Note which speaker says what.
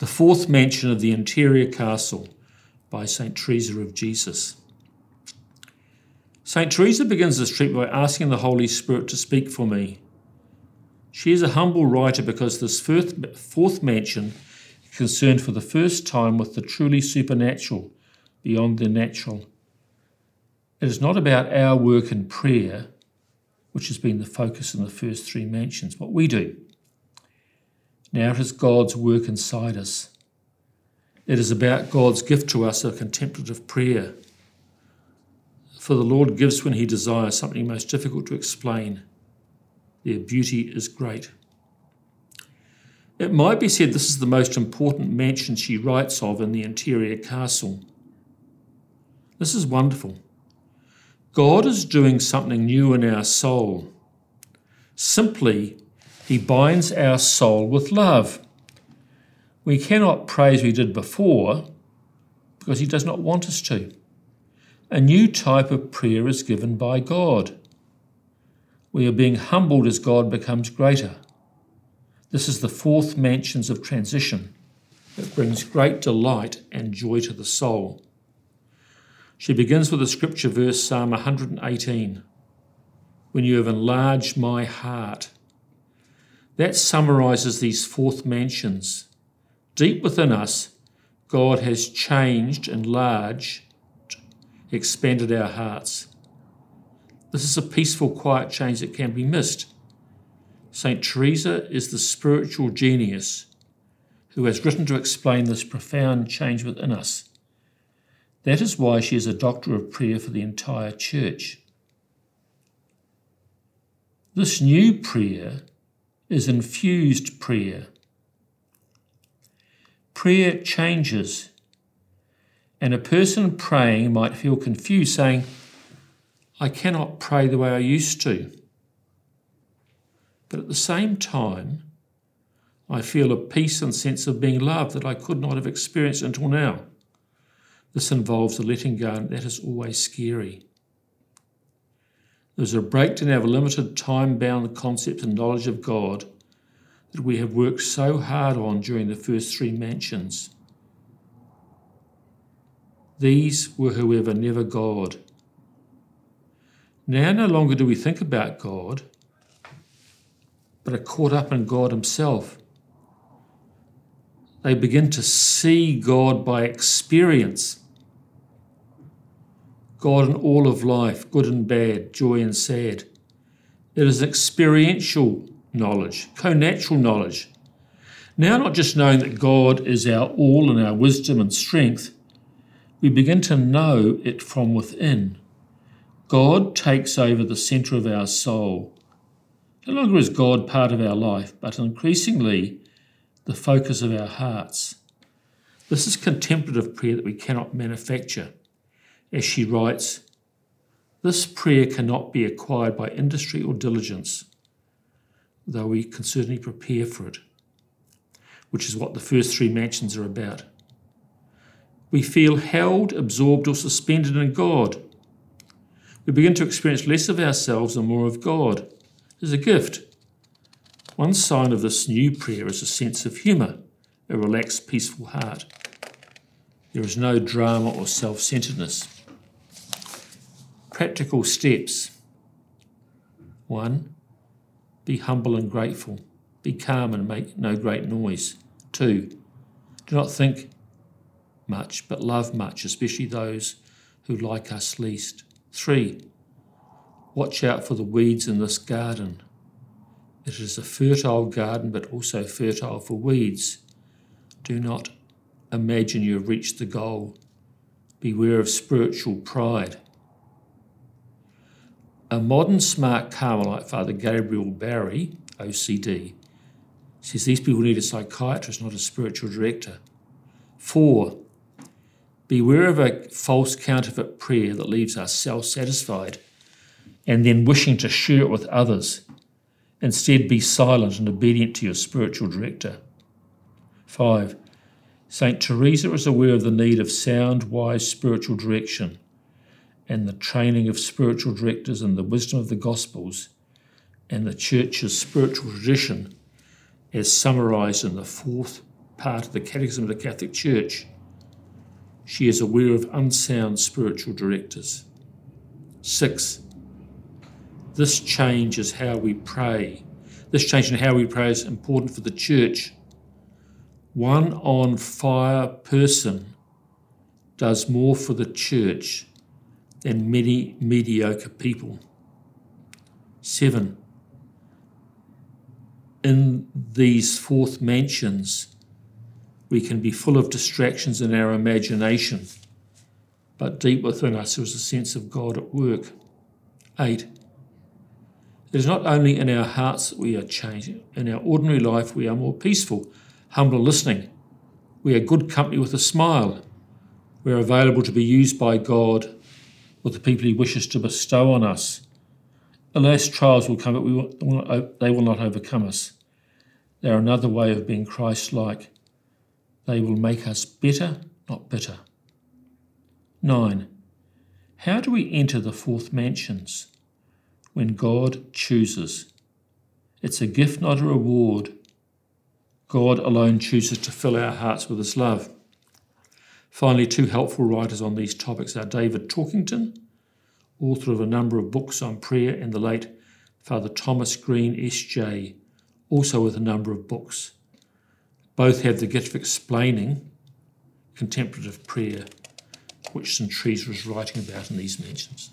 Speaker 1: The fourth mansion of the interior castle by St. Teresa of Jesus. St. Teresa begins this treatment by asking the Holy Spirit to speak for me. She is a humble writer because this fourth mansion is concerned for the first time with the truly supernatural beyond the natural. It is not about our work and prayer, which has been the focus in the first three mansions, what we do. Now it is God's work inside us. It is about God's gift to us of contemplative prayer. For the Lord gives when he desires something most difficult to explain. Their beauty is great. It might be said this is the most important mansion she writes of in the interior castle. This is wonderful. God is doing something new in our soul. Simply, He binds our soul with love. We cannot pray as we did before because He does not want us to. A new type of prayer is given by God. We are being humbled as God becomes greater. This is the fourth mansions of transition that brings great delight and joy to the soul. She begins with a scripture verse, Psalm 118 When you have enlarged my heart. That summarizes these fourth mansions. Deep within us, God has changed, enlarged, expanded our hearts. This is a peaceful, quiet change that can be missed. St. Teresa is the spiritual genius who has written to explain this profound change within us. That is why she is a doctor of prayer for the entire church. This new prayer is infused prayer. Prayer changes, and a person praying might feel confused, saying, I cannot pray the way I used to. But at the same time, I feel a peace and sense of being loved that I could not have experienced until now. This involves a letting go, and that is always scary. There's a breakdown of a limited time bound concepts and knowledge of God that we have worked so hard on during the first three mansions. These were, however, never God. Now, no longer do we think about God, but are caught up in God Himself they begin to see God by experience. God in all of life, good and bad, joy and sad. It is experiential knowledge, co natural knowledge. Now, not just knowing that God is our all and our wisdom and strength, we begin to know it from within. God takes over the centre of our soul. No longer is God part of our life, but increasingly the focus of our hearts. This is contemplative prayer that we cannot manufacture. As she writes, this prayer cannot be acquired by industry or diligence, though we can certainly prepare for it, which is what the first three mansions are about. We feel held, absorbed, or suspended in God. We begin to experience less of ourselves and more of God. It's a gift. One sign of this new prayer is a sense of humour, a relaxed, peaceful heart. There is no drama or self centeredness. Practical steps. One, be humble and grateful. Be calm and make no great noise. Two, do not think much, but love much, especially those who like us least. Three, watch out for the weeds in this garden. It is a fertile garden, but also fertile for weeds. Do not imagine you have reached the goal. Beware of spiritual pride. A modern smart Carmelite, Father Gabriel Barry, OCD, says these people need a psychiatrist, not a spiritual director. Four, beware of a false counterfeit prayer that leaves us self satisfied and then wishing to share it with others Instead, be silent and obedient to your spiritual director. 5. St. Teresa is aware of the need of sound, wise spiritual direction and the training of spiritual directors and the wisdom of the Gospels and the Church's spiritual tradition as summarised in the fourth part of the Catechism of the Catholic Church. She is aware of unsound spiritual directors. Six, this changes how we pray. This change in how we pray is important for the church. One on fire person does more for the church than many mediocre people. Seven, in these fourth mansions, we can be full of distractions in our imagination, but deep within us there is a sense of God at work. Eight, it is not only in our hearts that we are changing, in our ordinary life we are more peaceful, humbler listening. We are good company with a smile. We are available to be used by God with the people He wishes to bestow on us. Alas, trials will come, but will, they will not overcome us. They are another way of being Christ like. They will make us better, not bitter. 9. How do we enter the fourth mansions? When God chooses. It's a gift, not a reward. God alone chooses to fill our hearts with His love. Finally, two helpful writers on these topics are David Torkington, author of a number of books on prayer, and the late Father Thomas Green, S.J., also with a number of books. Both have the gift of explaining contemplative prayer, which St. Teresa is writing about in these mansions.